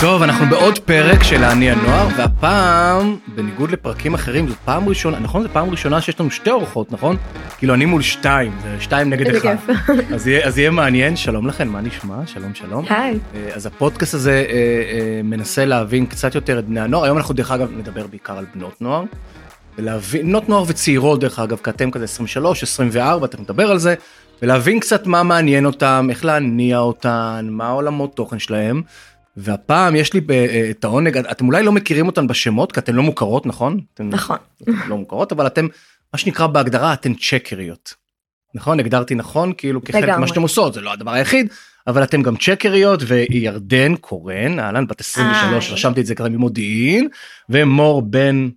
טוב, אנחנו בעוד פרק של אני הנוער, והפעם, בניגוד לפרקים אחרים, זו פעם ראשונה, נכון? זו פעם ראשונה שיש לנו שתי אורחות, נכון? כאילו אני מול שתיים, זה שתיים נגד אחד. אז יהיה, אז יהיה מעניין, שלום לכם, מה נשמע? שלום שלום. היי. אה, אז הפודקאסט הזה אה, אה, מנסה להבין קצת יותר את בני הנוער, היום אנחנו דרך אגב נדבר בעיקר על בנות נוער. ולהבין, בנות נוער וצעירות דרך אגב, כי אתם כזה 23, 24, אתם נדבר על זה, ולהבין קצת מה מעניין אותם, איך להניע אותן, מה העולמות תוכן שלהם. והפעם יש לי אה, את העונג, אתם אולי לא מכירים אותן בשמות, כי אתן לא מוכרות, נכון? אתן נכון. אתן לא מוכרות, אבל אתם, מה שנקרא בהגדרה, אתן צ'קריות. נכון? הגדרתי נכון? כאילו כחלק. ממה שאתם עושות, זה לא הדבר היחיד, אבל אתם גם צ'קריות, וירדן קורן, אהלן, בת 23, היי. רשמתי את זה כזה ממודיעין, ומור בן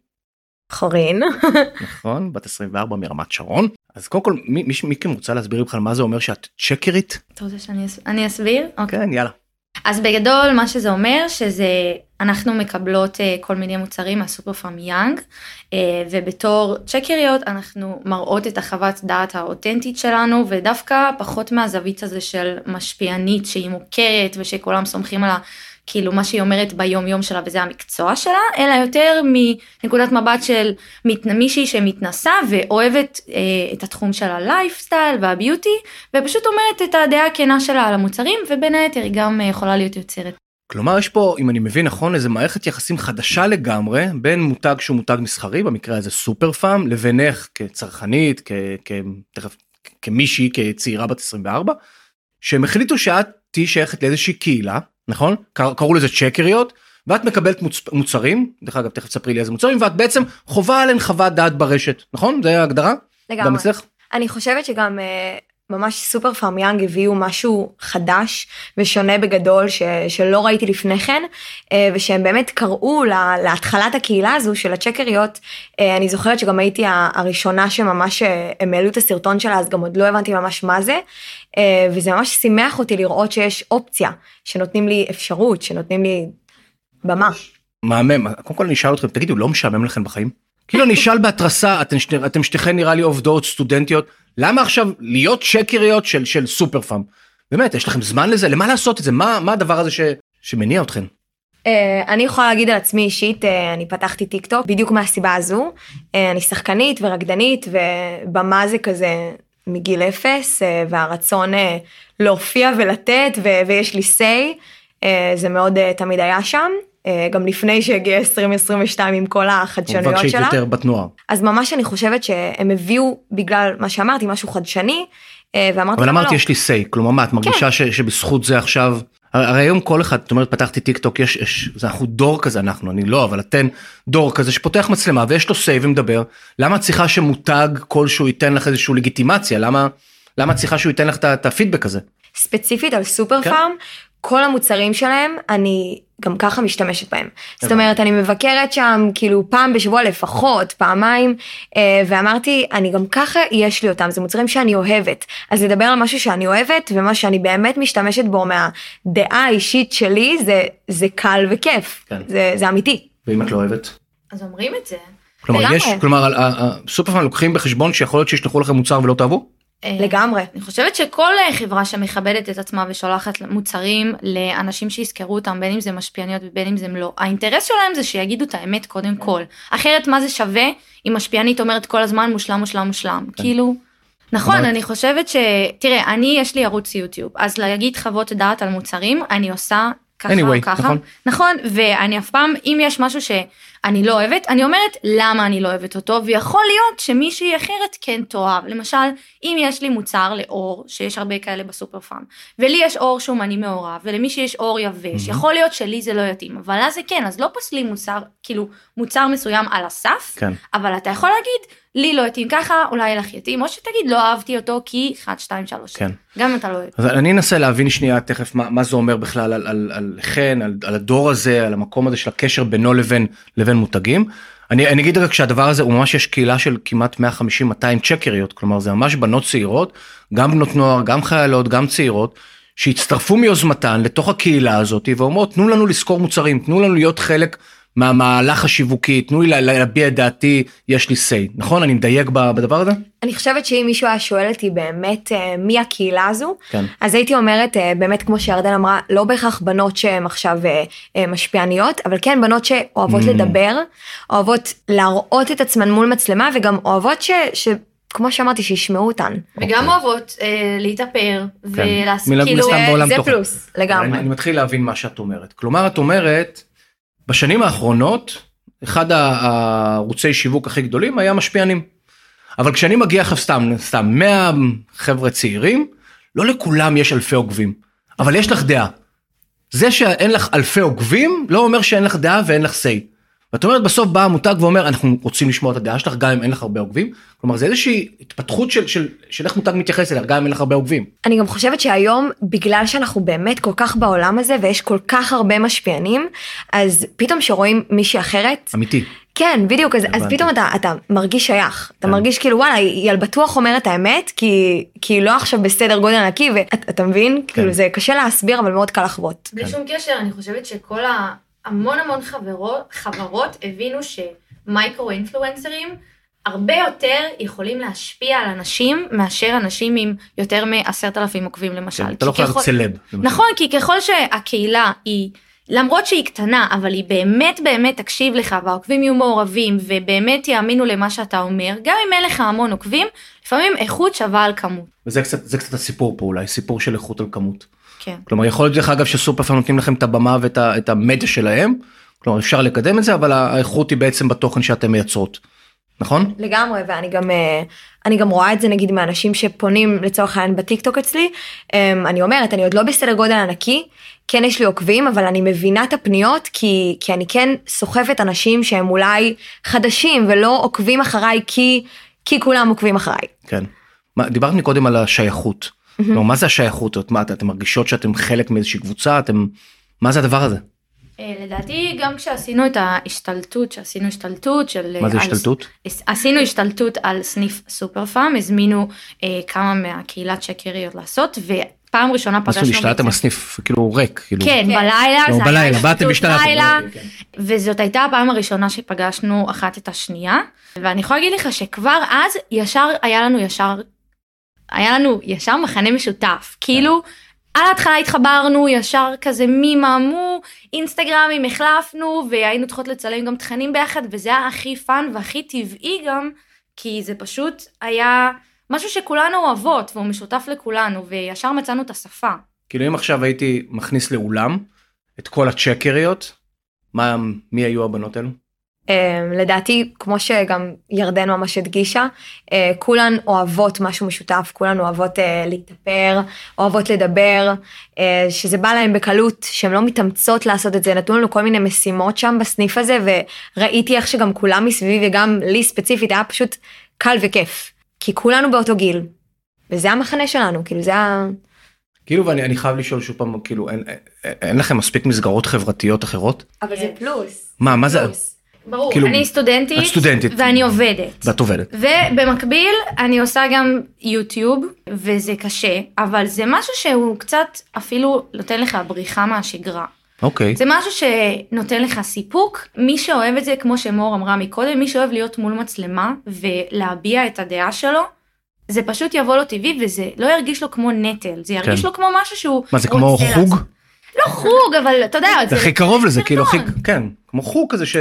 חורין. נכון, בת 24 מרמת שרון. אז קודם כל, מי, מי, מי מכם רוצה להסביר לי בכלל מה זה אומר שאת צ'קרית? אתה רוצה שאני אס- אני אסביר? אוקיי. כן, יאללה. אז בגדול מה שזה אומר שזה אנחנו מקבלות אה, כל מיני מוצרים מהסופר פארם יאנג אה, ובתור צ'קריות אנחנו מראות את החוות דעת האותנטית שלנו ודווקא פחות מהזווית הזה של משפיענית שהיא מוכרת ושכולם סומכים על. כאילו מה שהיא אומרת ביום יום שלה וזה המקצוע שלה אלא יותר מנקודת מבט של מישהי שמתנסה ואוהבת אה, את התחום של הלייפסטייל והביוטי ופשוט אומרת את הדעה הכנה שלה על המוצרים ובין היתר היא גם אה, יכולה להיות יוצרת. כלומר, יש פה, אם אני מבין נכון, איזה מערכת יחסים חדשה לגמרי בין מותג שהוא מותג מסחרי, במקרה הזה סופר פארם, לבינך כצרכנית, כמישהי, כצעירה בת 24, שהם החליטו שאת תהיי שייכת לאיזושהי קהילה, נכון? קר- קראו לזה צ'קריות, ואת מקבלת מוצ, מוצרים, דרך אגב, תכף תספרי לי איזה מוצרים, ואת בעצם חובה עליהן חוות דעת ברשת, נכון? זה ההגדרה? גם לגמרי. אצלך? אני חושבת שגם אה, ממש סופר פארם יאנג הביאו משהו חדש ושונה בגדול ש, שלא ראיתי לפני כן אה, ושהם באמת קראו לה, להתחלת הקהילה הזו של הצ'קריות אה, אני זוכרת שגם הייתי הראשונה שממש אה, הם העלו את הסרטון שלה אז גם עוד לא הבנתי ממש מה זה וזה ממש שימח אותי לראות שיש אופציה שנותנים לי אפשרות שנותנים לי במה. מהמם, קודם כל אני אשאל אתכם, תגידו, לא משעמם לכם בחיים? כאילו אני אשאל בהתרסה, שתי- אתם שתיכן נראה לי עובדות, סטודנטיות, למה עכשיו להיות שקריות של, של סופר פארם? באמת, יש לכם זמן לזה? למה לעשות את זה? מה, מה הדבר הזה ש, שמניע אתכם? אה, אני יכולה להגיד על עצמי אישית, אה, אני פתחתי טיק טוק בדיוק מהסיבה הזו. אה, אני שחקנית ורקדנית ובמה זה כזה מגיל אפס והרצון להופיע ולתת ויש לי say, זה מאוד תמיד היה שם. אה, גם לפני שהגיע 2022 עם כל החדשנויות שלה. יותר בתנועה. אז ממש אני חושבת שהם הביאו בגלל מה שאמרתי משהו חדשני אה, ואמרתי אבל אמרתי לא. יש לי say, כלומר מה, את מרגישה ש, שבזכות זה עכשיו, הרי היום כל אחד, זאת אומרת פתחתי טיק טוק, יש, יש, זה אנחנו דור כזה אנחנו, אני לא, אבל אתן דור כזה שפותח מצלמה ויש לו say ומדבר, למה את צריכה שמותג כלשהו ייתן לך איזושהי לגיטימציה? למה, למה את צריכה שהוא ייתן לך את הפידבק הזה? ספציפית על סופר כן. פארם, כל המוצרים שלהם אני גם ככה משתמשת בהם. זאת. אומרת אני מבקרת שם כאילו פעם בשבוע לפחות פעמיים אה, ואמרתי אני גם ככה יש לי אותם זה מוצרים שאני אוהבת אז לדבר על משהו שאני אוהבת ומה שאני באמת משתמשת בו מהדעה האישית שלי זה זה קל וכיף כן. זה, זה אמיתי. ואם את לא אוהבת? אז אומרים את זה. כלומר. יש, כלומר הסופרפארם לוקחים בחשבון שיכול להיות שישלחו לכם מוצר ולא תאהבו? אה, לגמרי. אני חושבת שכל אה, חברה שמכבדת את עצמה ושולחת מוצרים לאנשים שיזכרו אותם בין אם זה משפיעניות ובין אם זה לא האינטרס שלהם זה שיגידו את האמת קודם כל אחרת מה זה שווה אם משפיענית אומרת כל הזמן מושלם מושלם מושלם כאילו. נכון אני חושבת שתראה אני יש לי ערוץ יוטיוב אז להגיד חוות דעת על מוצרים אני עושה ככה Anyway, ככה נכון. נכון ואני אף פעם אם יש משהו שאני לא אוהבת אני אומרת למה אני לא אוהבת אותו ויכול להיות שמישהי אחרת כן תאהב למשל אם יש לי מוצר לאור שיש הרבה כאלה בסופר פארם ולי יש אור שומני מעורב ולמישהי יש אור יבש יכול להיות שלי זה לא יתאים אבל אז זה כן אז לא פוסלים מוצר כאילו מוצר מסוים על הסף כן. אבל אתה יכול להגיד לי לא יתאים ככה אולי לך יתאים או שתגיד לא אהבתי אותו כי 1 2 3 כן. גם אם אתה לא אוהב. אז אני אנסה להבין שנייה תכף מה, מה זה אומר בכלל על, על, על חן, על, על הדור הזה, על המקום הזה של הקשר בינו לבין, לבין מותגים. אני, אני אגיד רק שהדבר הזה הוא ממש יש קהילה של כמעט 150-200 צ'קריות, כלומר זה ממש בנות צעירות, גם בנות נוער, גם חיילות, גם צעירות, שהצטרפו מיוזמתן לתוך הקהילה הזאת ואומרות תנו לנו לשכור מוצרים, תנו לנו להיות חלק מהמהלך השיווקי, תנו לי לה- להביע את דעתי, יש לי say, נכון? אני מדייק בדבר הזה? אני חושבת שאם מישהו היה שואל אותי באמת אה, מי הקהילה הזו, כן. אז הייתי אומרת אה, באמת כמו שירדן אמרה, לא בהכרח בנות שהן עכשיו אה, משפיעניות, אבל כן בנות שאוהבות Mm. לדבר, אוהבות להראות את עצמן מול מצלמה וגם אוהבות ש... ש... כמו שאמרתי שישמעו אותן. וגם אוהבות אה, להתאפר ולעשות מן- כאילו זה. פלוס לגמרי. אני, אני מתחיל להבין מה שאת אומרת. כלומר, את אומרת, בשנים האחרונות, אחד הערוצי שיווק הכי גדולים היה משפיענים. אבל כשאני מגיע עכשיו סתם, סתם 100 חבר'ה צעירים, לא לכולם יש אלפי עוקבים, אבל יש לך דעה. זה שאין לך אלפי עוקבים, לא אומר שאין לך דעה ואין לך say. ואת אומרת בסוף בא המותג ואומר אנחנו רוצים לשמוע את הדעה שלך גם אם אין לך הרבה עוקבים. כלומר זה איזושהי התפתחות של, של, של איך מותג מתייחס אליה גם אם אין לך הרבה עוקבים. אני גם חושבת שהיום בגלל שאנחנו באמת כל כך בעולם הזה ויש כל כך הרבה משפיענים אז פתאום שרואים מישהי אחרת אמיתי. כן בדיוק אז, אז. פתאום אתה, אתה מרגיש שייך אתה כן. מרגיש כאילו וואלה היא על בטוח אומרת האמת כי כי היא לא עכשיו בסדר גודל ענקי ואתה מבין כן. כאילו זה קשה להסביר אבל מאוד קל לחוות. בלי שום קשר, אני חושבת שכל המון המון חברות, חברות הבינו שמייקרו אינפלואנסרים הרבה יותר יכולים להשפיע על אנשים מאשר אנשים עם יותר מעשרת אלפים עוקבים למשל. כן, אתה לא יכול להיות ככל- סלב. נכון, כי ככל שהקהילה היא, למרות שהיא קטנה, אבל היא באמת באמת תקשיב לך והעוקבים יהיו מעורבים ובאמת יאמינו למה שאתה אומר, גם אם אין לך המון עוקבים, לפעמים איכות שווה על כמות. וזה קצת, קצת הסיפור פה אולי, סיפור של איכות על כמות. כן. כלומר יכול להיות דרך אגב שסופר פארם נותנים לכם את הבמה ואת את המדיה שלהם, כלומר אפשר לקדם את זה אבל האיכות היא בעצם בתוכן שאתם מייצרות. נכון? לגמרי ואני גם אה, אני גם רואה את זה נגיד מאנשים שפונים לצורך העניין בטיק טוק אצלי אמ, אני אומרת אני עוד לא בסדר גודל ענקי כן יש לי עוקבים אבל אני מבינה את הפניות כי כי אני כן סוחפת אנשים שהם אולי חדשים ולא עוקבים אחריי כי כי כולם עוקבים אחריי. כן. מה, דיברת מקודם על השייכות. כלומר, מה זה השייכות? זאת אומרת, אתם מרגישות שאתם חלק מאיזושהי קבוצה? אתם... מה זה הדבר הזה? אה, לדעתי גם כשעשינו את ההשתלטות, שעשינו השתלטות של... מה זה על- השתלטות? עשינו השתלטות על סניף סופר פארם, הזמינו אה, כמה מהקהילת צ'קריות לעשות, ופעם ראשונה מה פגשנו... אומרת, השתלטתם על סניף כאילו ריק. כאילו. כן, כן. בלילה, לא, בלילה, באתם. לילה, אוקיי, כן. וזאת הייתה הפעם הראשונה שפגשנו אחת את השנייה, ואני יכולה להגיד לך שכבר אז ישר היה לנו ישר, היה לנו ישר מכנה משותף, כאילו על ההתחלה התחברנו ישר כזה מהמאמו, אינסטגרמים החלפנו והיינו צריכות לצלם גם תכנים ביחד וזה היה הכי fun והכי טבעי גם, כי זה פשוט היה משהו שכולנו אוהבות והוא משותף לכולנו וישר מצאנו את השפה. כאילו אם עכשיו הייתי מכניס לאולם את כל הצ'קריות, מה, מי היו הבנות האלו? אמ, לדעתי כמו שגם ירדן ממש הדגישה אה, כולן אוהבות משהו משותף כולן אוהבות אה, להתאפר אוהבות לדבר אה, שזה בא להם בקלות שהן לא מתאמצות לעשות את זה נתנו לנו כל מיני משימות שם בסניף הזה וראיתי איך שגם כולם מסביבי וגם לי ספציפית היה פשוט קל וכיף כי כולנו באותו גיל. וזה המחנה שלנו כאילו זה ה... כאילו ואני אני חייב לשאול שוב פעם כאילו אין, אין, אין לכם מספיק מסגרות חברתיות אחרות? אבל זה פלוס. מה מה זה? ברור, כאילו, אני סטודנטית, את סטודנטית. ואני עובדת. ואת עובדת. ובמקביל אני עושה גם יוטיוב וזה קשה אבל זה משהו שהוא קצת אפילו נותן לך בריחה מהשגרה. אוקיי. זה משהו שנותן לך סיפוק מי שאוהב את זה כמו שמור אמרה מקודם מי שאוהב להיות מול מצלמה ולהביע את הדעה שלו. זה פשוט יבוא לו טבעי וזה לא ירגיש לו כמו נטל זה ירגיש כן. לו כמו משהו שהוא מה זה כמו חוג? לעשות. לא חוג אבל אתה יודע זה הכי קרוב לזה כאילו הכי סרטון. כן כמו חוג כזה ש...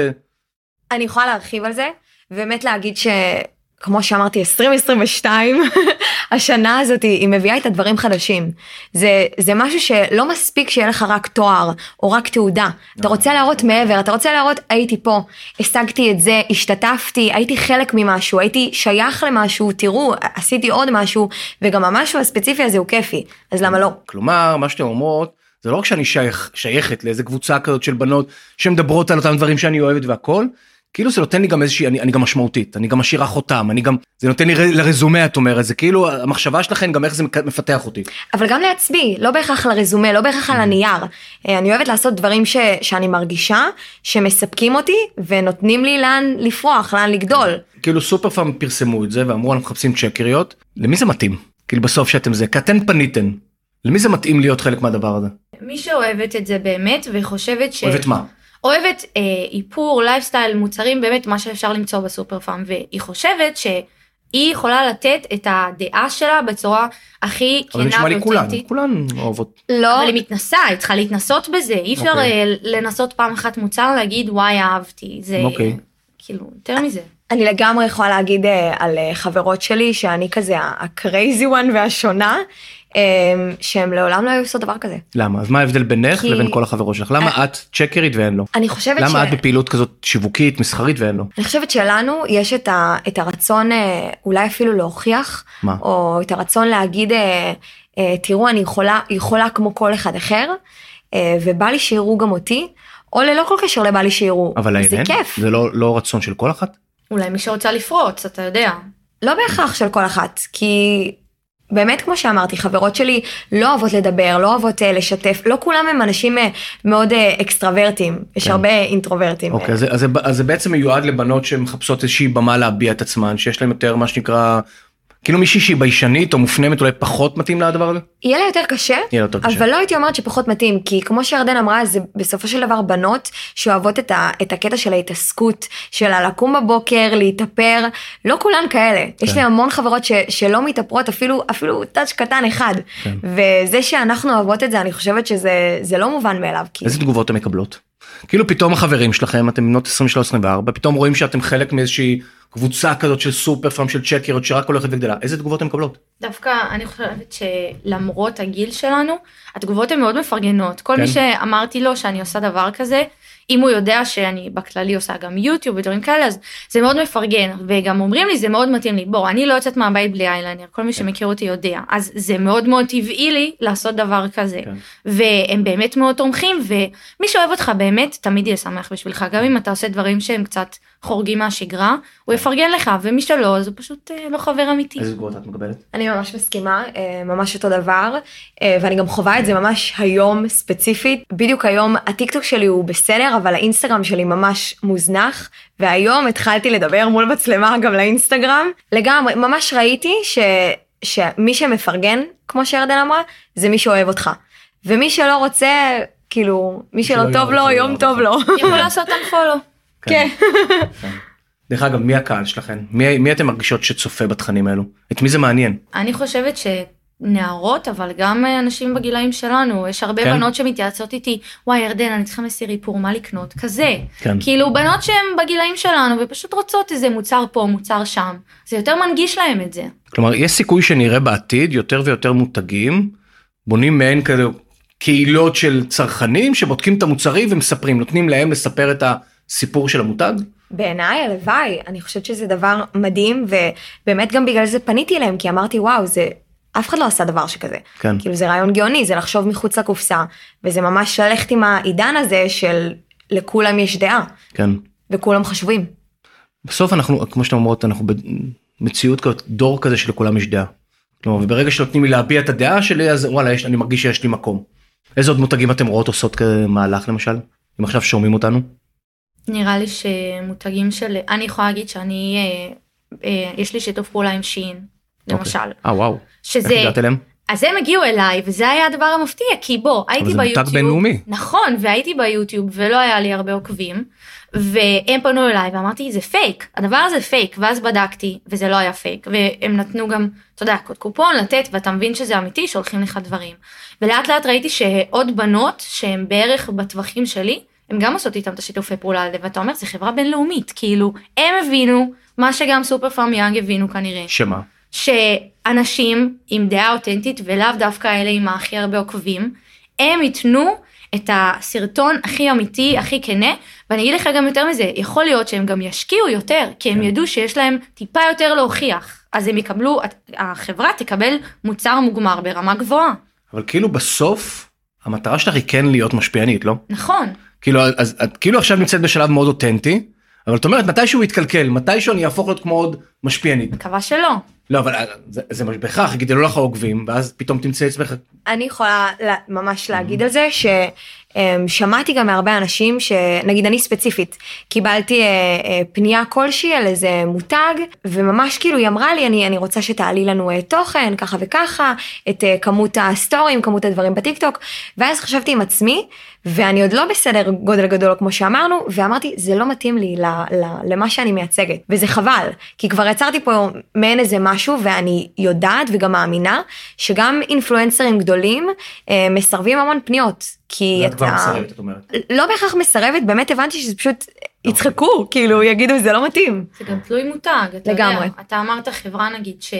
אני יכולה להרחיב על זה ובאמת להגיד שכמו שאמרתי 2022 השנה הזאת היא מביאה את הדברים חדשים זה זה משהו שלא מספיק שיהיה לך רק תואר או רק תעודה אתה רוצה להראות מעבר אתה רוצה להראות הייתי פה השגתי את זה השתתפתי הייתי חלק ממשהו הייתי שייך למשהו תראו עשיתי עוד משהו וגם המשהו הספציפי הזה הוא כיפי אז למה לא. כלומר מה שאתם אומרות זה לא רק שאני שייך, שייכת לאיזה קבוצה כזאת של בנות שמדברות על אותם דברים שאני אוהבת והכל. כאילו זה נותן לי גם איזושהי אני, אני גם משמעותית אני גם משאירה חותם אני גם זה נותן לי לרזומה את אומרת זה כאילו המחשבה שלכם גם איך זה מפתח אותי. אבל גם לעצמי, לא בהכרח לרזומה, לא בהכרח על הנייר. אה, אני אוהבת לעשות דברים ש, שאני מרגישה, שמספקים אותי, ונותנים לי לאן לפרוח, לאן לגדול. כאילו סופר פארם פרסמו את זה ואמרו אנחנו מחפשים צ'קריות למי זה מתאים כאילו בסוף שאתם זה כי אתן פניתן למי זה מתאים להיות חלק מהדבר הזה מי שאוהבת את זה באמת וחושבת ש... אוהבת מה אוהבת אה, איפור, לייפסטייל, מוצרים, באמת מה שאפשר למצוא בסופר פארם, והיא חושבת שהיא יכולה לתת את הדעה שלה בצורה הכי אבל כנה נשמע לי כולן, ואותנטית. כולן אוהבות. לא, אבל היא מתנסה, היא צריכה להתנסות בזה, אי אפשר אוקיי. אה, לנסות פעם אחת מוצר להגיד וואי אהבתי, זה אוקיי. כאילו יותר מזה. אני לגמרי יכולה להגיד אה, על אה, חברות שלי שאני כזה ה-crazy one והשונה, שהם לעולם לא היו עושות דבר כזה. למה? אז מה ההבדל בינך כי- לבין כל החברות שלך? למה את צ'קרית ואין לו? אני חושבת ש... למה את בפעילות כזאת שיווקית, מסחרית ואין לו? אני חושבת שלנו יש את, ה, את הרצון אה, אולי אפילו להוכיח, מה? או את הרצון להגיד, אה, אה, תראו, אני יכולה, יכולה כמו כל אחד אחר, אה, ובא לי שיראו גם אותי, או ללא כל קשר לבא לי שיראו. אבל זה אין? כיף. זה לא לא רצון של כל אחת? אולי מי שרוצה לפרוץ, אתה יודע. לא בהכרח של כל אחת, כי באמת כמו שאמרתי, חברות שלי לא אוהבות לדבר, לא אוהבות אה, לשתף, לא כולם הם אנשים אה, מאוד אה, אקסטרוורטים, יש כן. הרבה אינטרוורטים. אוקיי, אז אז אז זה בעצם מיועד לבנות שמחפשות איזושהי במה להביע את עצמן, שיש להם יותר מה שנקרא, כאילו מישהי שהיא ביישנית או מופנמת אולי פחות מתאים לדבר הזה? יהיה לה יותר קשה, יהיה לה יותר קשה. אבל לא הייתי אומרת שפחות מתאים, כי כמו שירדן אמרה, זה בסופו של דבר בנות שאוהבות את, ה, את הקטע של ההתעסקות, של הלקום בבוקר, להתאפר, לא כולן כאלה. כן. יש לי המון חברות ש, שלא מתאפרות אפילו, אפילו טאץ' קטן אחד. כן. וזה שאנחנו אוהבות את זה, אני חושבת שזה זה לא מובן מאליו. כי... איזה תגובות אתם מקבלות? כאילו פתאום החברים שלכם, אתם בנות 23-24, פתאום רואים שאתם חלק מאיזושהי קבוצה כזאת של סופר פארם של צ'קריות שרק הולכת וגדלה, איזה תגובות אתם מקבלות? דווקא אני חושבת שלמרות הגיל שלנו, התגובות הן מאוד מפרגנות. כל כן. מי שאמרתי לו שאני עושה דבר כזה, אם הוא יודע שאני בכללי עושה גם יוטיוב ודברים כאלה, אז זה מאוד מפרגן. וגם אומרים לי, זה מאוד מתאים לי. בוא, אני לא יוצאת מהבית בלי אייליינר, כל מי שמכיר אותי יודע. אז זה מאוד מאוד טבעי לי לעשות דבר כזה. כן. והם באמת מאוד תומכים, ומי שאוהב אותך באמת, תמיד יהיה שמח בשבילך. גם אם אתה עושה דברים שהם קצת חורגים מהשגרה, הוא יפרגן לך, ומי שלא, אז הוא פשוט אה, לא חבר אמיתי. איזה תגובות את מקבלת? אני ממש מסכימה, אה, ממש אותו דבר, אה, ואני גם חווה את זה ממש היום ספציפית. בדיוק היום הטיקטוק שלי הוא בסדר, אבל האינסטגרם שלי ממש מוזנח, והיום התחלתי לדבר מול מצלמה גם לאינסטגרם. לגמרי, ממש ראיתי ש, שמי שמפרגן, כמו שירדן אמרה, זה מי שאוהב אותך. ומי שלא רוצה, כאילו, מי שלא טוב לו, יום טוב לו. יכול לעשות unfollow. כן. דרך אגב, מי הקהל שלכם? מי, מי אתם מרגישות שצופה בתכנים האלו? את מי זה מעניין? אני חושבת שנערות, אבל גם אנשים בגילאים שלנו, יש הרבה כן. בנות שמתייעצות איתי, וואי ירדן, אני צריכה מסיר איפור, מה לקנות? כזה. כן. כאילו בנות שהן בגילאים שלנו ופשוט רוצות איזה מוצר פה, מוצר שם. זה יותר מנגיש להם את זה. כלומר, יש סיכוי שנראה בעתיד יותר ויותר מותגים, בונים מעין כאלה קהילות של צרכנים שבודקים את המוצרים ומספרים, נותנים להם לספר את הסיפור של המותג? בעיניי הלוואי, אני חושבת שזה דבר מדהים, ובאמת גם בגלל זה פניתי אליהם, כי אמרתי וואו, זה, אף אחד לא עשה דבר שכזה. כן. כאילו זה רעיון גאוני, זה לחשוב מחוץ לקופסה, וזה ממש ללכת עם העידן הזה של לכולם יש דעה, כן. וכולם חשובים. בסוף אנחנו, כמו שאתם אומרות, אנחנו במציאות כזאת, דור כזה שלכולם יש דעה. כלומר, וברגע שנותנים לי להביע את הדעה שלי, אז וואלה, יש, אני מרגיש שיש לי מקום. איזה עוד מותגים אתם רואות עושות כזה מהלך למשל? אם עכשיו שומעים אותנו? נראה לי שמותגים של, אני יכולה להגיד שאני, אה, אה, יש לי שיתוף פעולה עם שין, למשל. אה וואו. שזה, איך הגעת אליהם? אז הם הגיעו אליי וזה היה הדבר המפתיע כי בוא הייתי זה ביוטיוב מותג בינלאומי. נכון והייתי ביוטיוב ולא היה לי הרבה עוקבים והם פנו אליי ואמרתי זה פייק הדבר הזה פייק ואז בדקתי וזה לא היה פייק והם נתנו גם אתה יודע קוד קופון לתת ואתה מבין שזה אמיתי שהולכים לך דברים ולאט לאט ראיתי שעוד בנות שהן בערך בטווחים שלי הם גם עושות איתם את השיתופי פעולה האלה ואתה אומר זה חברה בינלאומית כאילו הם הבינו מה שגם סופר פארם יאנג הבינו כנראה שמה? שאנשים עם דעה אותנטית ולאו דווקא אלה עם הכי הרבה עוקבים, הם ייתנו את הסרטון הכי אמיתי, הכי כנה, ואני אגיד לך גם יותר מזה, יכול להיות שהם גם ישקיעו יותר, כי הם כן. ידעו שיש להם טיפה יותר להוכיח, אז הם יקבלו, החברה תקבל מוצר מוגמר ברמה גבוהה. אבל כאילו בסוף, המטרה שלך היא כן להיות משפיענית, לא? נכון, כאילו, אז את כאילו עכשיו נמצאת בשלב מאוד אותנטי, אבל את אומרת מתישהו יתקלקל, מתישהו אני אהפוך להיות כמו עוד משפיענית. מקווה שלא. לא, אבל אה, זה, זה בהכרח יגדלו לך עוקבים, ואז פתאום תמצא עצמך, אני יכולה לה- ממש להגיד על זה ששמעתי גם מהרבה אנשים שנגיד אני ספציפית קיבלתי אה, אה, פנייה כלשהי על איזה מותג וממש כאילו היא אמרה לי אני אני רוצה שתעלי לנו אה, תוכן ככה וככה את אה, כמות הסטורים כמות הדברים בטיק טוק ואז חשבתי עם עצמי ואני עוד לא בסדר גודל גדול כמו שאמרנו, ואמרתי זה לא מתאים לי ל, ל, למה שאני מייצגת, וזה חבל, כי כבר יצרתי פה מעין איזה משהו ואני יודעת וגם מאמינה שגם אינפלואנסרים גדולים אה, מסרבים המון פניות, כי את כבר מסרבת את אומרת. לא בהכרח מסרבת, באמת הבנתי שזה פשוט יצחקו, כאילו יגידו זה לא מתאים. זה גם תלוי מותג, אתה לגמרי. יודע, אתה אמרת חברה נגיד ש,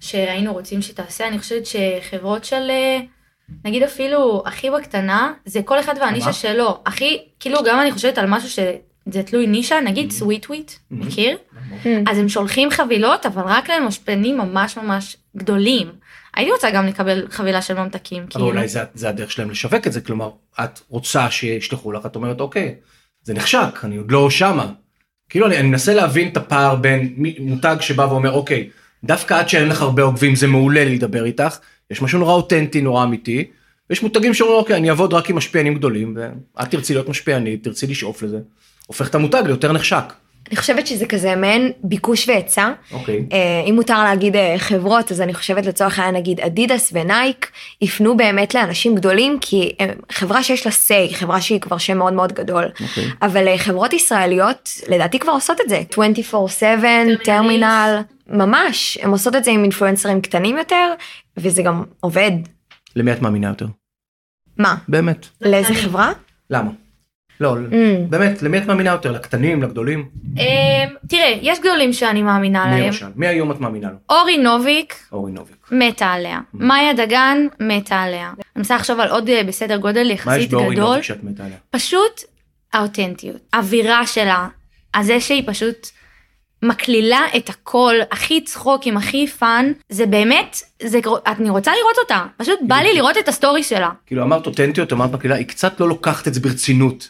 שהיינו רוצים שתעשה, אני חושבת שחברות של, אה, נגיד אפילו הכי בקטנה, זה כל אחד והנישה? שלו, הכי, כאילו גם אני חושבת על משהו שזה תלוי נישה, נגיד סוויט וויט, מכיר? אז הם שולחים חבילות, אבל רק למשפנים ממש ממש גדולים. הייתי רוצה גם לקבל חבילה של ממתקים, אבל כאילו. אולי זה, זה הדרך שלהם לשווק את זה, כלומר, את רוצה שישלחו לך, את אומרת, אוקיי, זה נחשק, אני עוד לא שמה. כאילו, אני, אני מנסה להבין את הפער בין מותג שבא ואומר, אוקיי, דווקא עד שאין לך הרבה עוקבים זה מעולה לדבר איתך, יש משהו נורא אותנטי, נורא אמיתי, ויש מותגים שאומרים, אוקיי, אני אעבוד רק עם משפיענים גדולים, ואת תרצי להיות משפיענית, תרצי לשאוף לזה, הופך את המותג ליותר נחשק. אני חושבת שזה כזה מעין ביקוש והיצע. אוקיי. אה, אם מותר להגיד אה, חברות אז אני חושבת לצורך העניין נגיד אדידס ונייק יפנו באמת לאנשים גדולים כי חברה שיש לה say חברה שהיא כבר שם מאוד מאוד גדול אוקיי. אבל אה, חברות ישראליות לדעתי כבר עושות את זה 24/7 טרמינל ממש הם עושות את זה עם אינפלואנסרים קטנים יותר וזה גם עובד למי את מאמינה יותר? מה באמת. לאיזה. חברה למה? לא, Mm. באמת, למי את מאמינה יותר? לקטנים, לגדולים? אמ, תראה, יש גדולים שאני מאמינה מי להם. למשל? מי היום את מאמינה לו? אורי נוביק, אורי נוביק. מתה עליה. מאיה דגן, מתה עליה. אני מנסה לחשוב על עוד אה, בסדר גודל מה יש יחסית באורי גדול. נוביק שאת מתה עליה? פשוט האותנטיות. האווירה שלה, הזה שהיא פשוט מקלילה את הכל, הכי צחוקים, הכי fun, זה באמת, זה, אני רוצה לראות אותה. פשוט בא לי לראות את הסטורי שלה. כאילו אמרת אותנטיות, אמרת מקלילה, היא קצת לא לוקחת את זה ברצינות.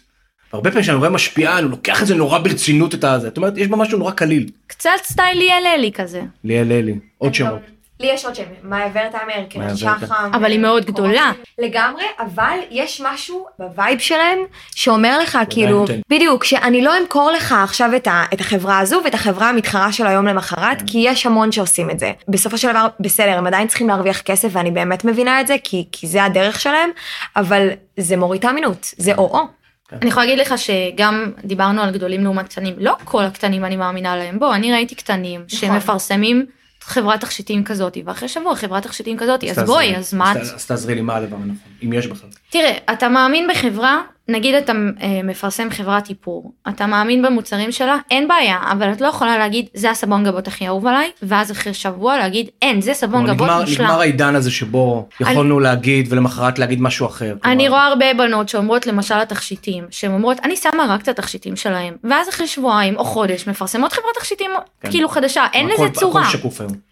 הרבה פעמים כשאני רואה משפיען, הוא לוקח את זה נורא ברצינות את הזה. זאת אומרת, יש בה משהו נורא קליל. קצת style ליאל אלי כזה. ליאל אלי, עוד שמות. לי יש עוד שם, מאיה קרן ורטהיימר. שחם. אבל היא מאוד גדולה. לגמרי, אבל יש משהו ב vibe שלהם שאומר לך כאילו. בדיוק, שאני לא אמכור לך עכשיו את, החברה הזו ואת החברה המתחרה של היום למחרת, כי יש המון שעושים את זה. בסופו של דבר, בסדר, הם עדיין צריכים להרוויח כסף ואני באמת מבינה את זה, כי, כי זה הדרך שלהם, אבל זה מוריד את האמינות, זה או-או. אני יכולה להגיד לך שגם דיברנו על גדולים לעומת קטנים, לא כל הקטנים אני מאמינה להם. בוא, אני ראיתי קטנים שמפרסמים חברת תכשיטים כזאת, ואחרי שבוע חברת תכשיטים כזאת, אז בואי. אז מה את... אז תעזרי לי מה הדבר הנכון, אם יש בכלל. תראה, אתה מאמין בחברה, נגיד אתה אה, מפרסם חברת איפור, אתה מאמין במוצרים שלה, אין בעיה, אבל את לא יכולה להגיד, זה הסבון גבות הכי אהוב עליי, ואז אחרי שבוע להגיד, אין, זה סבון גבות נגמר- מושלם. נגמר העידן הזה שבו יכולנו להגיד ולמחרת להגיד משהו אחר. אני כלומר, רואה הרבה בנות שאומרות למשל התכשיטים, שהן אומרות אני שמה רק את התכשיטים שלהם, ואז אחרי שבועיים או חודש מפרסמות חברת תכשיטים כן. כאילו חדשה, אין לזה צורה. הכל שקוף היום.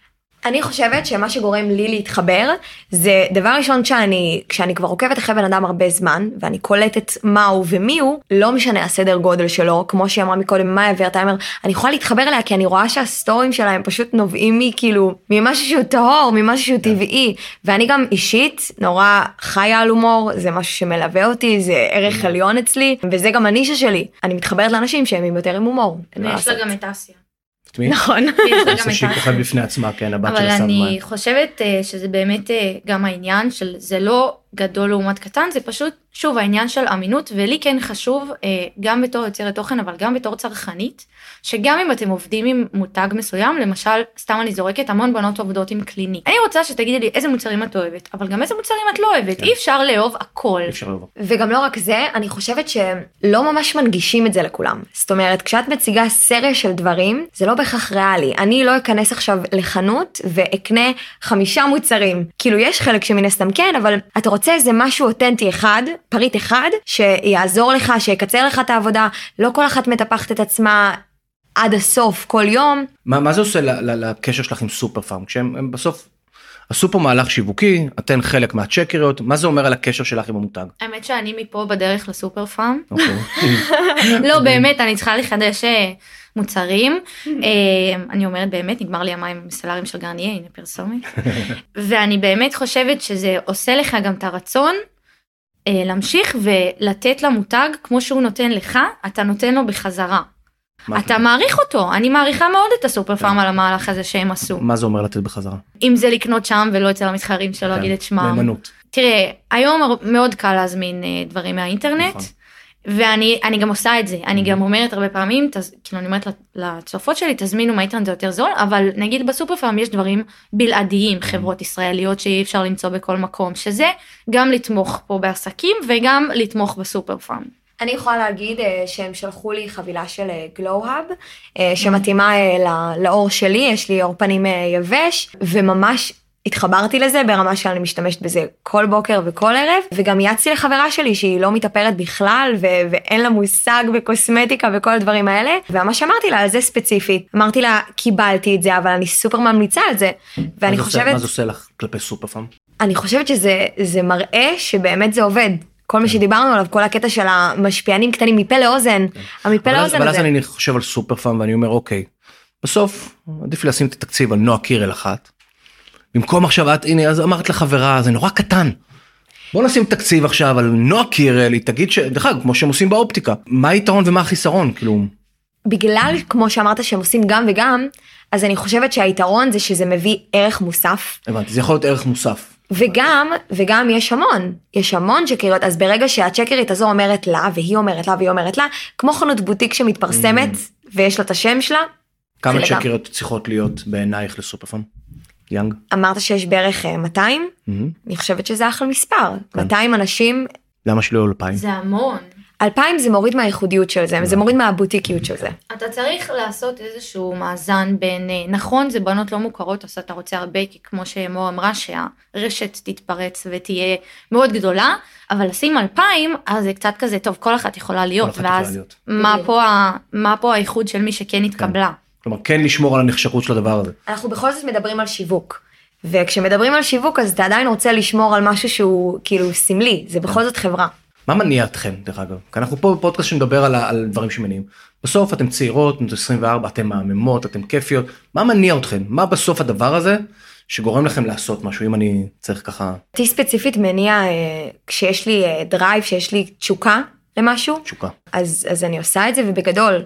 אני חושבת שמה שגורם לי להתחבר זה דבר ראשון שאני כשאני כבר עוקבת אחרי בן אדם הרבה זמן ואני קולטת מה הוא ומי הוא לא משנה הסדר גודל שלו כמו שהיא אמרה מקודם מאיה ורטהיימר אני יכולה להתחבר אליה כי אני רואה שהסטורים שלהם פשוט נובעים מכאילו ממשהו שהוא טהור ממשהו שהוא טבעי ואני גם אישית נורא חיה על הומור זה משהו שמלווה אותי זה ערך עליון אצלי וזה גם הנישה שלי אני מתחברת לאנשים שהם יותר עם הומור. ויש לה. גם את אסיה. מי? נכון. גם זה שהיא. כוכב בפני עצמה, כן, הבת של אבל הסבתא. אני חושבת אה, שזה באמת אה, גם העניין של זה לא גדול לעומת קטן זה פשוט שוב העניין של אמינות ולי כן חשוב אה, גם בתור יוצרת תוכן אבל גם בתור צרכנית שגם אם אתם עובדים עם מותג מסוים למשל סתם אני זורקת המון בנות עובדות עם קליני אני רוצה שתגידי לי איזה מוצרים את אוהבת אבל גם איזה מוצרים את לא אוהבת כן. אי אפשר לאהוב הכל. אי אפשר לבוא. וגם לא רק זה, אני חושבת שלא ממש מנגישים את זה לכולם. זאת אומרת, כשאת מציגה סריה של דברים, זה לא בהכרח ריאלי. אני לא אכנס עכשיו לחנות ואקנה חמישה מוצרים. כאילו, יש חלק שמן הסתם כן, אבל אתה רוצה איזה משהו אותנטי אחד, פריט אחד, שיעזור לך, שיקצר לך את העבודה. לא כל אחת מטפחת את עצמה עד הסוף כל יום. מה מה זה עושה ל- ל- לקשר שלך עם סופר פארם? כשהם הם בסוף עשו פה מהלך שיווקי, אתן חלק מהצ'קריות, מה זה אומר על הקשר שלך עם המותג? האמת שאני מפה בדרך לסופר פארם. אוקיי. לא באמת אני צריכה לחדש אה, מוצרים. אה, אני אומרת באמת נגמר לי המים הסלרים של גרניה הנה פרסומת. ואני באמת חושבת שזה עושה לך גם את הרצון אה, להמשיך ולתת למותג כמו שהוא נותן לך אתה נותן לו בחזרה. אתה מעריך אותו. אני מעריכה מאוד את הסופר פארם על המהלך הזה שהם עשו. מה זה אומר לתת בחזרה? אם זה לקנות שם ולא אצל המתחרים שלא כן, אגיד את שמם. נאמנות. תראה, היום מאוד קל להזמין אה, דברים מהאינטרנט. ואני אני גם עושה את זה. אני גם אומרת הרבה פעמים תז, כאילו אני אומרת לצופות שלי תזמינו מהאינטרנט זה יותר זול אבל נגיד בסופר פארם יש דברים בלעדיים חברות ישראליות שאי אפשר למצוא בכל מקום שזה גם לתמוך פה בעסקים וגם לתמוך בסופר פארם. אני יכולה להגיד אה, שהם שלחו לי חבילה של גלו-האב שמתאימה אה, ל- לעור שלי, יש לי עור פנים אה, יבש, וממש התחברתי לזה ברמה שאני משתמשת בזה כל בוקר וכל ערב, וגם יעצתי לחברה שלי שהיא לא מתאפרת בכלל ו- ואין לה מושג בקוסמטיקה וכל הדברים האלה, וממש אמרתי לה על זה ספציפית. אמרתי לה, קיבלתי את זה, אבל אני סופר ממליצה על זה. ואני חושבת... מה זה עושה לך כלפי סופר פארם? אני חושבת שזה זה מראה שבאמת זה עובד. כל כן. מה שדיברנו עליו, כל הקטע של המשפיענים קטנים מפה לאוזן, המפה אבל אז- לאוזן אבל אז הזה. אני חושב על סופר פארם ואני אומר אוקיי בסוף עדיף לשים את התקציב על נועה קירל אחת. במקום עכשיו את הנה אז אמרת לחברה זה נורא קטן. בוא נשים תקציב עכשיו על נועה קירל היא תגיד שדרך אגב כמו שהם עושים באופטיקה מה היתרון ומה החיסרון כאילו בגלל, כמו שאמרת, שהם עושים גם וגם, אז אני חושבת שהיתרון זה שזה מביא ערך מוסף. הבנתי זה יכול להיות ערך מוסף. וגם, וגם יש המון, יש המון צ'קריות, אז ברגע שהצ'קרית הזו אומרת לה, והיא אומרת לה, והיא אומרת לה, כמו חנות בוטיק שמתפרסמת, ויש לה את השם שלה, כמה. צ'קריות צריכות להיות בעינייך לסופר פארם? יאנג? אמרת שיש בערך אה, 200, מהמם. אני חושבת שזה אחלה מספר. כן. 200 אנשים, למה שלא יהיו אלפיים? זה המון. 2,000 זה מוריד מהייחודיות של זה, זה מוריד מהבוטיקיות של זה. אתה צריך לעשות איזשהו מאזן בין, אה, נכון זה בנות לא מוכרות אז אתה רוצה הרבה כי כמו שמור אמרה שהרשת תתפרץ ותהיה מאוד גדולה אבל לשים 2,000 אז זה קצת כזה טוב כל אחת יכולה להיות אחת יכולה ואז להיות. מה. פה, ה- מה פה האיחוד של מי שכן התקבלה. כלומר כן לשמור על הנחשקות של הדבר הזה. אנחנו בכל זאת מדברים על שיווק. וכשמדברים על שיווק אז אתה עדיין רוצה לשמור על משהו שהוא כאילו סמלי, זה בכל זאת חברה. מה מניע אתכם דרך אגב? כי אנחנו פה בפודקאסט שמדבר על, על דברים שמניעים. בסוף אתם צעירות, בנות 24, אתם מהממות, אתם כיפיות, מה מניע אתכם? מה בסוף הדבר הזה שגורם לכם לעשות משהו אם אני צריך ככה אותי ספציפית מניע אה, כשיש לי אה, drive, שיש לי תשוקה למשהו, תשוקה. אז, אז אני עושה את זה ובגדול.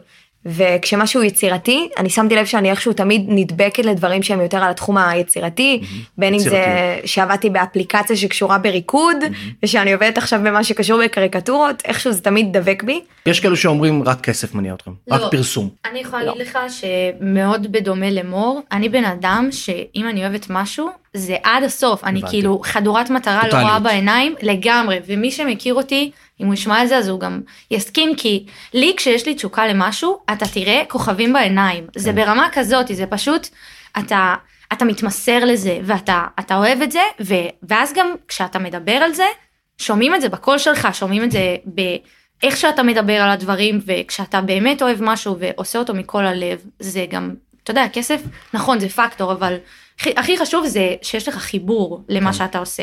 וכשמשהו יצירתי, אני שמתי לב שאני איכשהו תמיד נדבקת לדברים שהם יותר על התחום היצירתי, בין אם זה. שעבדתי באפליקציה שקשורה בריקוד, ושאני עובדת עכשיו במה שקשור בקריקטורות, איכשהו זה תמיד דבק בי. יש כאלו שאומרים רק כסף מניע אתכם, רק לא. פרסום. אני יכולה לא. להגיד לך שמאוד בדומה למור, אני בן אדם שאם אני אוהבת משהו, זה עד הסוף, אני הבנתי. כאילו חדורת מטרה, לא. רואה בעיניים לגמרי, ומי שמכיר אותי, אם הוא ישמע את זה אז הוא גם יסכים, כי לי כשיש לי תשוקה למשהו, אתה תראה כוכבים בעיניים, כן. זה ברמה כזאת, זה פשוט, אתה, אתה מתמסר לזה, ואתה אתה אוהב את זה, ו, ואז גם כשאתה מדבר על זה, שומעים את זה בקול שלך, שומעים את זה ב... איך שאתה מדבר על הדברים וכשאתה באמת אוהב משהו ועושה אותו מכל הלב זה גם אתה יודע כסף נכון זה פקטור אבל הכי, חשוב זה שיש לך חיבור למה כן. שאתה עושה.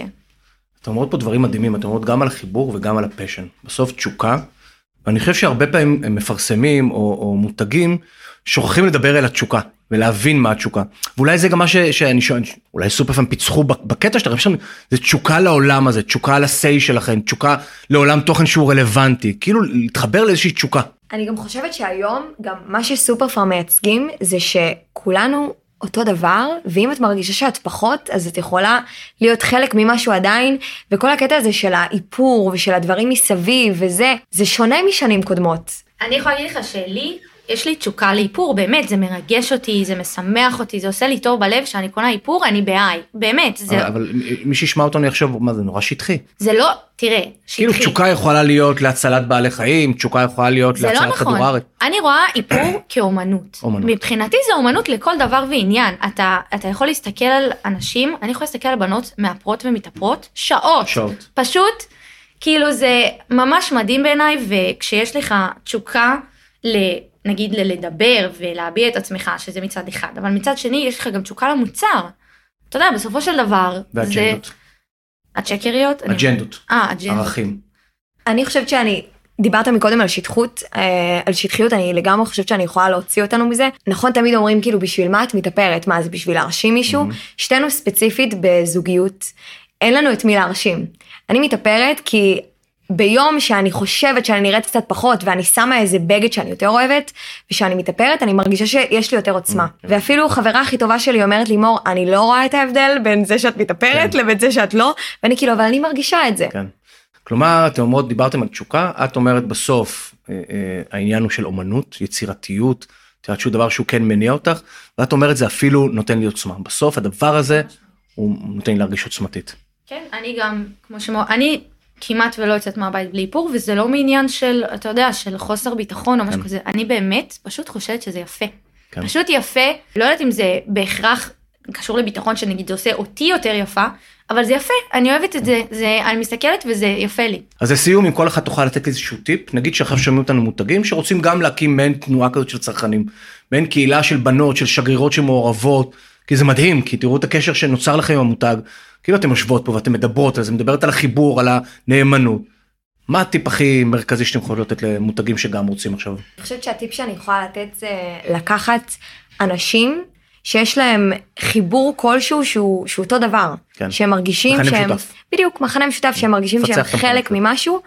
אתם אומרות פה דברים מדהימים, אתם אומרות גם על החיבור וגם על הפשן. בסוף תשוקה, ואני חושב שהרבה פעמים הם מפרסמים או, או מותגים שוכחים לדבר אל התשוקה ולהבין מה התשוקה. ואולי זה גם מה ש, שאני שואל, אולי סופר פעם פיצחו בקטע שלכם, שם, זה תשוקה לעולם הזה, תשוקה לסיי שלכם, תשוקה לעולם תוכן שהוא רלוונטי, כאילו להתחבר לאיזושהי תשוקה. אני גם חושבת שהיום גם מה שסופר פארם מייצגים זה שכולנו אותו דבר ואם את מרגישה שאת פחות אז את יכולה להיות חלק ממשהו עדיין וכל הקטע הזה של האיפור ושל הדברים מסביב וזה זה שונה משנים קודמות. אני יכולה להגיד לך שלי יש לי תשוקה לאיפור באמת זה מרגש אותי זה משמח אותי זה עושה לי טוב בלב שאני קונה איפור אני בהיי באמת זה, אבל, אבל מי שישמע אותנו יחשוב מה זה נורא שטחי. זה לא תראה כאילו שטחי. תשוקה יכולה להיות להצלת בעלי חיים, תשוקה יכולה להיות זה לא להצלת נכון. כדור הארץ. אני רואה איפור כאומנות. אומנות. מבחינתי זה אומנות לכל דבר ועניין. אתה, אתה יכול להסתכל על אנשים, אני יכולה להסתכל על בנות מאפרות ומתאפרות שעות. שעות. פשוט, כאילו זה ממש מדהים בעיניי, וכשיש לך תשוקה ל... נגיד ללדבר ולהביע את עצמך, שזה מצד אחד, אבל מצד שני יש לך גם תשוקה למוצר. אתה יודע, בסופו של דבר, זה... ואג'נדות, הצ'קריות? אני- אג'נדות, אה, אג'נדות. ערכים. אני חושבת שאני דיברת מקודם על שטחות אה, על שטחיות אני לגמרי חושבת שאני יכולה להוציא אותנו מזה נכון תמיד אומרים כאילו בשביל מה את מתאפרת מה זה בשביל להרשים מישהו שתינו ספציפית בזוגיות אין לנו את מי להרשים אני מתאפרת כי ביום שאני חושבת שאני נראית קצת פחות ואני שמה איזה בגד שאני יותר אוהבת ושאני מתאפרת אני מרגישה שיש לי יותר עוצמה Mm, ואפילו חברה הכי טובה שלי אומרת לי מור אני לא רואה את ההבדל בין זה שאת מתאפרת כן. לבין זה שאת לא ואני כאילו אבל אני מרגישה את זה. כן. כלומר אתם אומרות דיברתם על תשוקה את אומרת בסוף אה, אה, העניין הוא של אומנות יצירתיות. את יודעת שהוא דבר שהוא כן מניע אותך ואת אומרת זה אפילו נותן לי עוצמה בסוף הדבר הזה הוא נותן לי להרגיש עוצמתית. כן, אני גם, כמו שאמר, אני כמעט ולא יוצאת מהבית בלי איפור, וזה לא מעניין של, אתה יודע, של חוסר ביטחון או משהו כן. כזה, אני באמת פשוט חושבת שזה יפה. כן. פשוט יפה, לא יודעת אם זה בהכרח קשור לביטחון שנגיד זה עושה אותי יותר יפה, אבל זה יפה, אני אוהבת את זה, זה, אני מסתכלת וזה יפה לי. אז לסיום אם כל אחד תוכל לתת איזשהו טיפ נגיד שעכשיו שומעים אותנו מותגים שרוצים גם להקים מעין תנועה כזאת של צרכנים מעין קהילה של בנות של שגרירות שמעורבות כי זה מדהים כי תראו את הקשר שנוצר לכם עם המותג כאילו אתם יושבות פה ואתם מדברות על זה מדברת על החיבור על הנאמנות. מה הטיפ הכי מרכזי שאתם יכולים לתת למותגים שגם רוצים עכשיו? אני חושבת שהטיפ שאני יכולה לתת זה לקחת אנשים שיש להם חיבור כלשהו שהוא, שהוא אותו דבר. כן. שהם מרגישים מכנה שהם... משותף. בדיוק, מחנה משותף שהם מרגישים שהם חלק. ממשהו.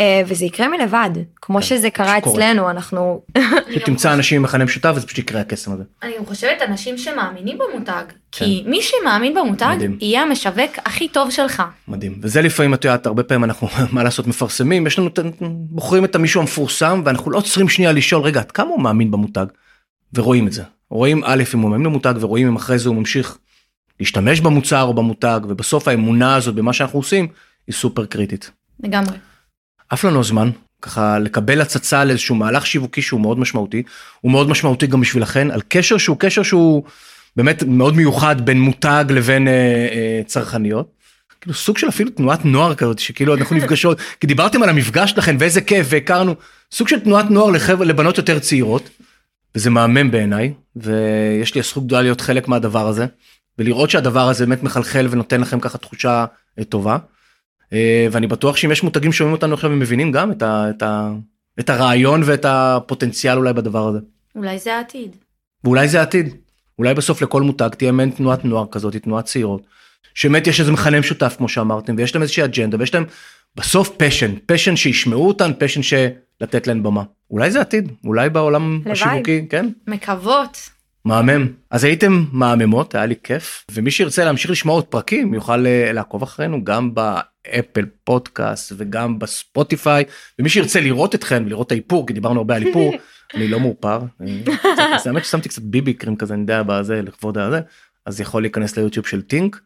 אה, וזה יקרה מלבד, כמו כן, שזה קרה שקורה. אצלנו, אנחנו... שתמצא אנשים עם מכנה משותף וזה פשוט יקרה הקסם הזה. אני גם חושבת אנשים שמאמינים במותג, כי מי שמאמין במותג כן. מדהים. יהיה המשווק הכי טוב שלך. מדהים וזה לפעמים את יודעת הרבה פעמים אנחנו מה לעשות מפרסמים יש לנו את- בוחרים את המישהו המפורסם ואנחנו לא עוצרים שנייה לשאול רגע עד כמה הוא מאמין במותג ורואים את זה רואים א' אם הוא מאמין במותג ורואים אם אחרי זה הוא ממשיך להשתמש במוצר או במותג ובסוף האמונה הזאת במה שאנחנו עושים היא סופר קריטית. לגמרי. עף לנו הזמן ככה לקבל הצצה על איזשהו מהלך שיווקי שהוא מאוד משמעותי הוא מאוד משמעותי גם בשבילכן על קשר שהוא קשר שהוא באמת מאוד מיוחד בין מותג לבין אה, אה, צרכניות. כאילו סוג של אפילו תנועת נוער כזאת שכאילו אנחנו נפגשות כי דיברתם על המפגש שלכם ואיזה כיף והכרנו סוג של תנועת נוער לחבר לבנות יותר צעירות. וזה מהמם בעיניי ויש לי הזכות גדולה להיות חלק מהדבר הזה ולראות שהדבר הזה באמת מחלחל ונותן לכם ככה תחושה אה, טובה. אה, ואני בטוח שאם יש מותגים שומעים אותנו עכשיו הם מבינים גם את, ה, את, ה, את הרעיון ואת הפוטנציאל אולי בדבר הזה. אולי זה העתיד. ואולי זה העתיד. אולי בסוף לכל מותג תהיה מעין תנועת נוער כזאת, תנועת צעירות. שבאמת יש איזה מכנה משותף כמו שאמרתם ויש להם איזושהי אג'נדה ויש להם בסוף passion, passion שישמעו אותן, passion שלתת להן במה. אולי זה עתיד, אולי בעולם הלוואי. השיווקי, כן? מקוות. מהמם. אז הייתם מהממות, היה לי כיף, ומי שירצה להמשיך לשמוע עוד פרקים יוכל אה, לעקוב אחרינו גם באפל פודקאסט וגם בספוטיפיי, ומי שירצה לראות אתכם ולראות את האיפור, כי דיברנו הרבה על איפור, אני לא מאופר, אה, האמת ששמתי קצת BB cream כזה, אני יודע, בזה, לכבוד הזה, אז יכול להיכנס ליוטיוב של טינק,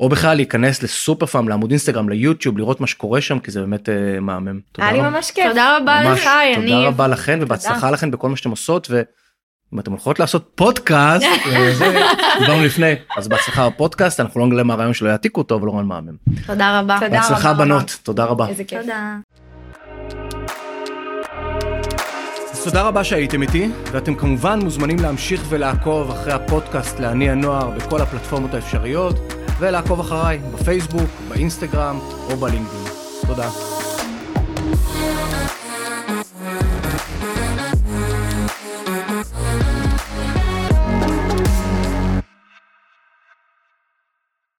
או בכלל להיכנס לסופר פארם, לעמוד אינסטגרם, ליוטיוב, לראות מה שקורה שם, כי זה באמת אה, מהמם. תודה היה לי רבה. ממש כיף. תודה רבה ממש, לך, יניב. תודה רבה לכן ובהצלחה לכן בכל מה שאתם עושות ואם אתם הולכות לעשות פודקאסט אה, זה, דיברנו לפני אז בהצלחה בפודקאסט אנחנו לא נגלה מה הרעיון שלא יעתיקו אותו אבל לא רעיון מהמם. תודה רבה. בהצלחה בנות תודה רבה. איזה כיף. תודה. אז תודה רבה שהייתם איתי ואתם כמובן מוזמנים להמשיך ולעקוב אחרי הפודקאסט להניע נוער בכל הפלטפורמות האפשריות ולעקוב אחריי בפייסבוק, באינסטגרם או בלינקדאין. תודה.